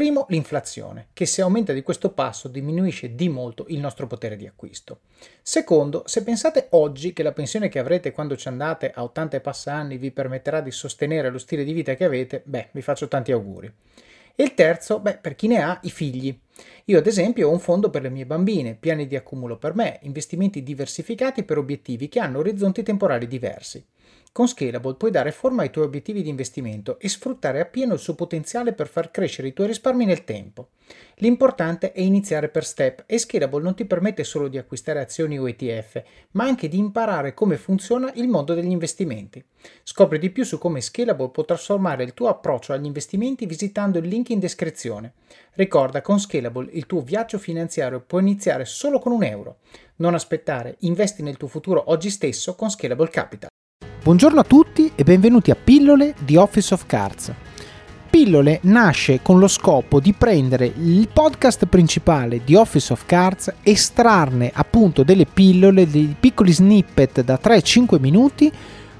Primo, l'inflazione, che se aumenta di questo passo diminuisce di molto il nostro potere di acquisto. Secondo, se pensate oggi che la pensione che avrete quando ci andate a 80 e passa anni vi permetterà di sostenere lo stile di vita che avete, beh, vi faccio tanti auguri. E il terzo, beh, per chi ne ha, i figli. Io ad esempio ho un fondo per le mie bambine, piani di accumulo per me, investimenti diversificati per obiettivi che hanno orizzonti temporali diversi. Con Scalable puoi dare forma ai tuoi obiettivi di investimento e sfruttare appieno il suo potenziale per far crescere i tuoi risparmi nel tempo. L'importante è iniziare per step e Scalable non ti permette solo di acquistare azioni o ETF, ma anche di imparare come funziona il mondo degli investimenti. Scopri di più su come Scalable può trasformare il tuo approccio agli investimenti visitando il link in descrizione. Ricorda, con Scalable il tuo viaggio finanziario può iniziare solo con un euro. Non aspettare, investi nel tuo futuro oggi stesso con Scalable Capital. Buongiorno a tutti e benvenuti a Pillole di Office of Cards. Pillole nasce con lo scopo di prendere il podcast principale di Office of Cards, estrarne appunto delle pillole, dei piccoli snippet da 3-5 minuti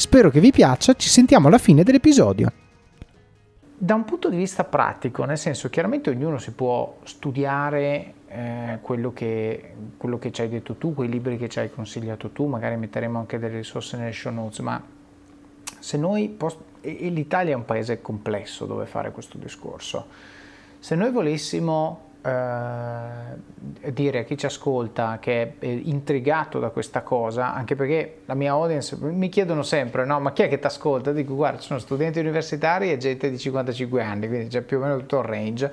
Spero che vi piaccia, ci sentiamo alla fine dell'episodio. Da un punto di vista pratico, nel senso chiaramente ognuno si può studiare eh, quello, che, quello, che, ci hai detto tu, quei libri che ci hai consigliato tu, magari metteremo anche delle risorse nelle show notes, ma se noi, post- e l'Italia è un paese complesso dove fare questo discorso, se noi volessimo eh, dire a chi ci ascolta che è intrigato da questa cosa, anche perché la mia audience mi chiedono sempre, no, ma chi è che ti ascolta? Dico, guarda, sono studenti universitari e gente di 55 anni, quindi c'è più o meno tutto il range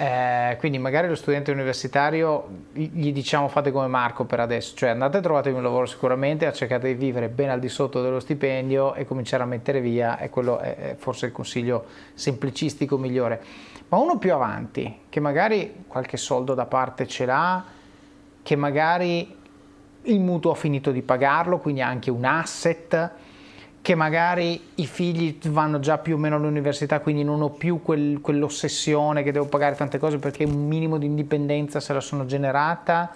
eh, quindi magari lo studente universitario gli diciamo fate come Marco per adesso, cioè andate a trovatevi un lavoro sicuramente, cercate di vivere ben al di sotto dello stipendio e cominciare a mettere via, e quello è forse il consiglio semplicistico migliore. Ma uno più avanti, che magari qualche soldo da parte ce l'ha, che magari il mutuo ha finito di pagarlo, quindi ha anche un asset, che magari i figli vanno già più o meno all'università, quindi non ho più quel, quell'ossessione che devo pagare tante cose perché un minimo di indipendenza se la sono generata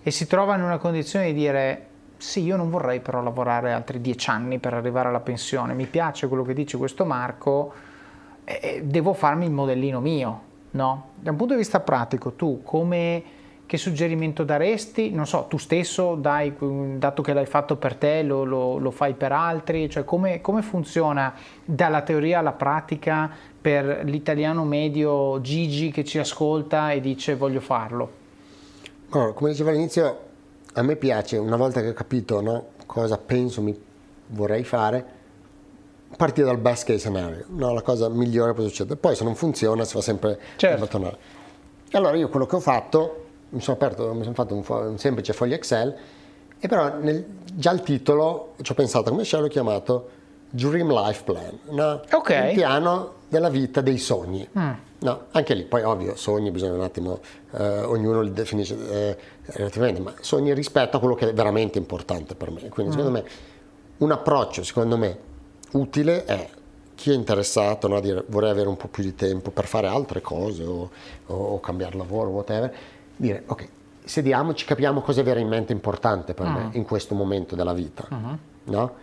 e si trova in una condizione di dire sì, io non vorrei però lavorare altri dieci anni per arrivare alla pensione, mi piace quello che dice questo Marco, eh, devo farmi il modellino mio, no? Da un punto di vista pratico, tu come che suggerimento daresti? Non so, tu stesso, dai, dato che l'hai fatto per te, lo, lo, lo fai per altri? Cioè, come, come, funziona dalla teoria alla pratica per l'italiano medio Gigi che ci ascolta e dice voglio farlo? Allora, come dicevo all'inizio, a me piace, una volta che ho capito no, cosa penso mi vorrei fare, partire dal best case scenario, no, la cosa migliore che può succedere. Poi se non funziona si fa sempre certo. tornare. Allora io quello che ho fatto mi sono aperto, mi sono fatto un, un semplice foglio Excel e però nel, già il titolo ci ho pensato come ce l'ho chiamato Dream Life Plan, no? okay. il piano della vita dei sogni. Mm. No, anche lì, poi ovvio, sogni bisogna un attimo, eh, ognuno li definisce eh, relativamente, ma sogni rispetto a quello che è veramente importante per me. Quindi mm. secondo me un approccio, secondo me, utile è chi è interessato no, a dire vorrei avere un po' più di tempo per fare altre cose o, o, o cambiare lavoro, whatever, dire ok, sediamoci, capiamo cosa è veramente importante per uh-huh. me mm. in questo momento della vita, uh-huh. no?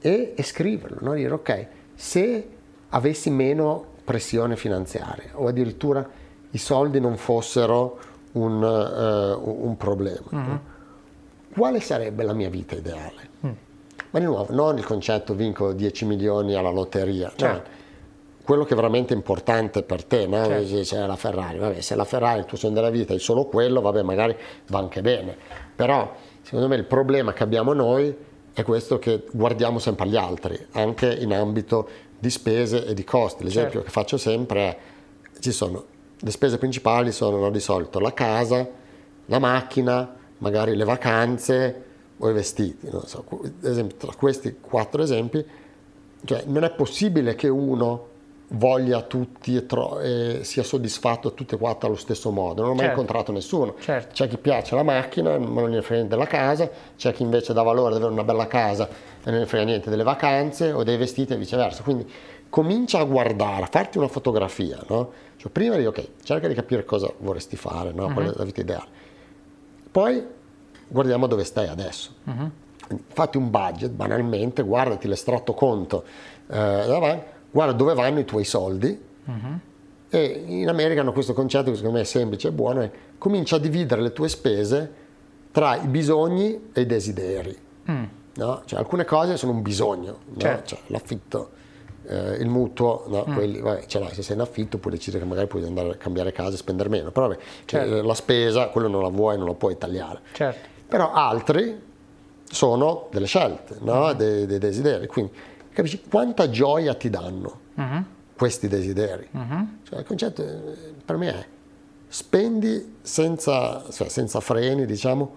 E, e, scriverlo, no? dire ok, se avessi meno pressione finanziaria o addirittura i soldi non fossero un, uh, un problema, uh-huh. no? quale sarebbe la mia vita ideale? Ma di nuovo, non il concetto vinco 10 milioni alla lotteria, certo. no? Quello che è veramente importante per te, no? certo. c'è la Ferrari, vabbè, se la Ferrari il tuo sogno della vita è solo quello, vabbè, magari va anche bene, però secondo me il problema che abbiamo noi è questo che guardiamo sempre agli altri, anche in ambito di spese e di costi. L'esempio certo. che faccio sempre è, ci sono, le spese principali sono di solito la casa, la macchina, magari le vacanze o i vestiti. Non so, ad esempio, tra questi quattro esempi, cioè, non è possibile che uno voglia tutti e, tro- e sia soddisfatto tutti e quattro allo stesso modo. Non ho mai certo. incontrato nessuno. Certo. C'è chi piace la macchina, ma non gli frega niente della casa, c'è chi invece dà valore ad avere una bella casa e non gli frega niente delle vacanze o dei vestiti e viceversa. Quindi comincia a guardare, a farti una fotografia, no? Cioè, prima di ok, cerca di capire cosa vorresti fare, no? qual è mhm. la vita ideale. Poi guardiamo dove stai adesso. Uh-huh. Fatti un budget, banalmente, guardati l'estratto conto eh, davanti, guarda dove vanno i tuoi soldi. Uh-huh. E in America hanno questo concetto che secondo me è semplice e buono, è comincia a dividere le tue spese tra i bisogni e i desideri. Mm. No? Cioè, alcune cose sono un bisogno, no? certo. cioè, l'affitto, eh, il mutuo, no? mm. Quelli, vabbè, l'hai, se sei in affitto puoi decidere che magari puoi andare a cambiare casa e spendere meno, però vabbè, cioè, certo. la spesa, quello non la vuoi, non la puoi tagliare. Certo. Però altri sono delle scelte, mm. dei, dei, desideri, quindi capisci quanta gioia ti danno mm-hmm. questi desideri. Mm-hmm. Cioè, il concetto eh, per me è spendi senza, cioè, senza freni, diciamo,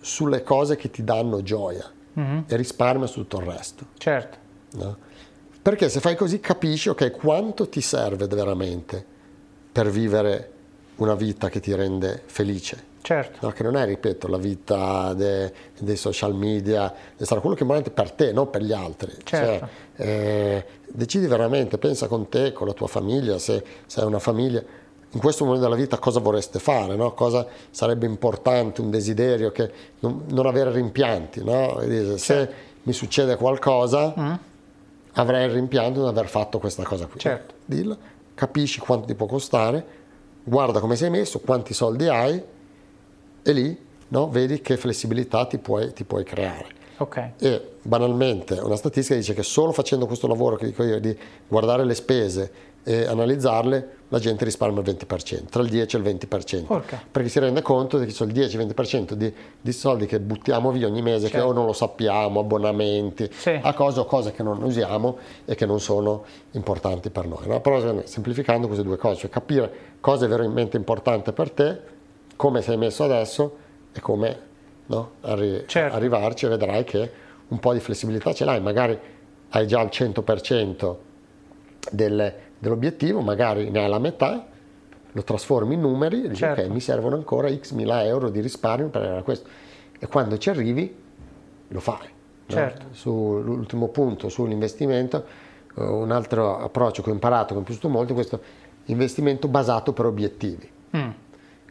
sulle cose che ti danno gioia mm-hmm. e risparmia su tutto il resto. Certo. No? Perché se fai così capisci ok quanto ti serve veramente per vivere una vita che ti rende felice. Certo. No, che non è, ripeto, la vita de, dei social media, sarà quello che è importante per te, non per gli altri. Certo. Cioè, eh, decidi veramente, pensa con te, con la tua famiglia, se, se hai una famiglia, in questo momento della vita cosa vorreste fare, no? cosa sarebbe importante, un desiderio, che non, non avere rimpianti. No? Se certo. mi succede qualcosa... Mm avrei il rimpianto di aver fatto questa cosa qui. Certo. Dillo, capisci quanto ti può costare, guarda come sei messo, quanti soldi hai e lì no, vedi che flessibilità ti puoi, ti puoi creare. Okay. E banalmente una statistica dice che solo facendo questo lavoro che dico io di guardare le spese e analizzarle, la gente risparmia il 20%, tra il 10 e il 20%. Porca. Perché si rende conto che sono il 10-20% di, di, soldi che buttiamo via ogni mese, certo. che o non lo sappiamo, abbonamenti, sì. a cose o cose che non usiamo e che non sono importanti per noi. No? Però semplificando queste due cose, cioè capire cosa è veramente importante per te, come sei messo adesso e come no? Arri- certo. arrivarci vedrai che un po' di flessibilità ce l'hai, magari hai già il 100% del, dell'obiettivo, magari ne hai la metà, lo trasformi in numeri e dici certo. ok mi servono ancora x mila euro di risparmio per arrivare a questo e quando ci arrivi lo fai. Certo. No? Sull'ultimo punto, sull'investimento, eh, un altro approccio che ho imparato, che mi è piaciuto molto, è questo investimento basato per obiettivi. Mm.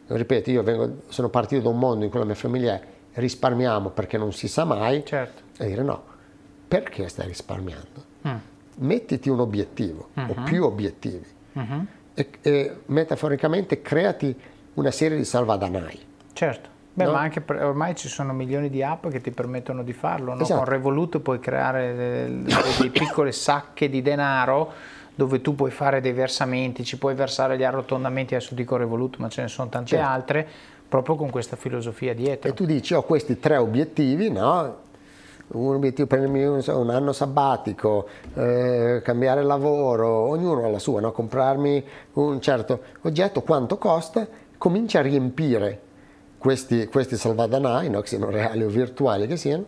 Ripeto, io vengo, sono partito da un mondo in cui la mia famiglia è risparmiamo perché non si sa mai, certo. e dire no, perché stai risparmiando? Mm mettiti un obiettivo uh-huh. o più obiettivi uh-huh. e, e, metaforicamente creati una serie di salvadanai. Certo. Beh, no? ma anche per, ormai ci sono milioni di app che ti permettono di farlo. No? Esatto. Con Revolut puoi creare delle, delle piccole sacche di denaro dove tu puoi fare dei versamenti, ci puoi versare gli arrotondamenti, adesso dico Revolut, ma ce ne sono tante certo. altre, proprio con questa filosofia dietro. E tu dici ho questi tre obiettivi, no? un obiettivo, prendermi un, un anno sabbatico, eh, cambiare lavoro, ognuno ha la sua, no? comprarmi un certo oggetto, quanto costa, comincia a riempire questi, questi salvadanai, no? che siano reali o virtuali che siano,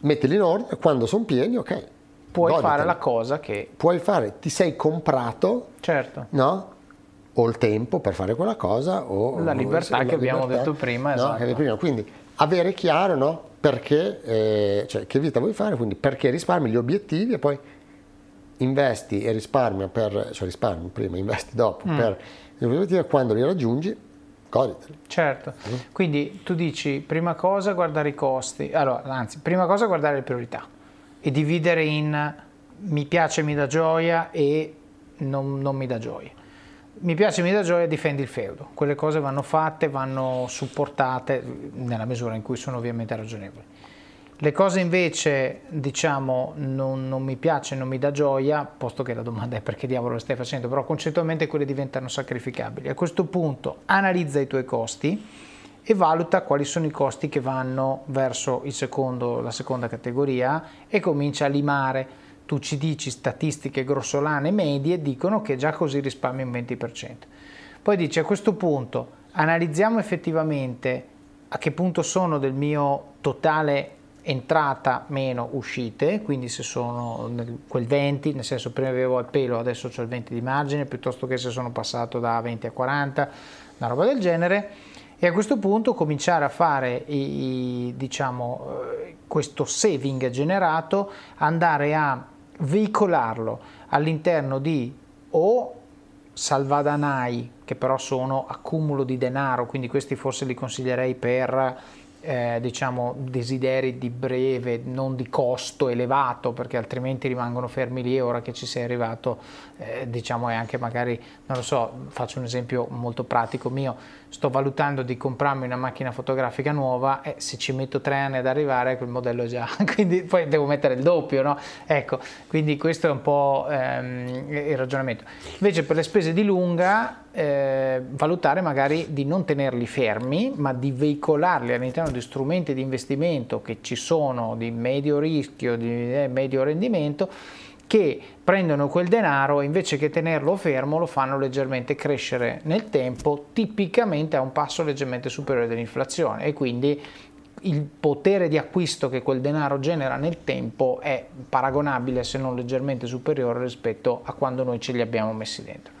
mettili in ordine, quando sono pieni, ok. Puoi goditeli. fare la cosa che... Puoi fare, ti sei comprato, certo. no? o il tempo per fare quella cosa o la libertà o, che abbiamo detto prima, no? esatto. prima. quindi avere chiaro no? perché, eh, cioè, che vita vuoi fare, quindi perché risparmi gli obiettivi e poi investi e risparmia per, cioè risparmi prima, investi dopo mm. per gli obiettivi quando li raggiungi goditeli. Certo, mm. quindi tu dici prima cosa guardare i costi, allora anzi prima cosa guardare le priorità e dividere in mi piace, mi dà gioia e non, non mi dà gioia mi piace, mi dà gioia, difendi il feudo. Quelle cose vanno fatte, vanno supportate nella misura in cui sono ovviamente ragionevoli. Le cose invece, diciamo, non, non, mi piace, non mi dà gioia, posto che la domanda è perché diavolo lo stai facendo, però concettualmente quelle diventano sacrificabili. A questo punto analizza i tuoi costi e valuta quali sono i costi che vanno verso secondo, la seconda categoria e comincia a limare. Tu ci dici statistiche grossolane medie dicono che già così risparmi un 20%. Poi dice a questo punto analizziamo effettivamente a che punto sono del mio totale entrata meno uscite, quindi se sono quel 20, nel senso prima avevo il pelo, adesso ho il 20 di margine, piuttosto che se sono passato da 20 a 40, una roba del genere, e a questo punto cominciare a fare i, diciamo, eh, questo saving generato, andare a veicolarlo all'interno di o salvadanai, che però sono accumulo di denaro, quindi questi forse li consiglierei per eh, diciamo, desideri di breve, non di costo elevato, perché altrimenti rimangono fermi lì. Ora che ci sei arrivato, eh, diciamo, è anche magari, non lo so, faccio un esempio molto pratico mio. Sto valutando di comprarmi una macchina fotografica nuova e se ci metto tre anni ad arrivare, quel modello già, quindi poi devo mettere il doppio, no? Ecco, quindi questo è un po' ehm, il ragionamento. Invece per le spese di lunga eh, valutare magari di non tenerli fermi, ma di veicolarli all'interno di strumenti di investimento che ci sono di medio rischio, di eh, medio rendimento, che prendono quel denaro e invece che tenerlo fermo lo fanno leggermente crescere nel tempo, tipicamente a un passo leggermente superiore dell'inflazione e quindi il potere di acquisto che quel denaro genera nel tempo è paragonabile se non leggermente superiore rispetto a quando noi ce li abbiamo messi dentro.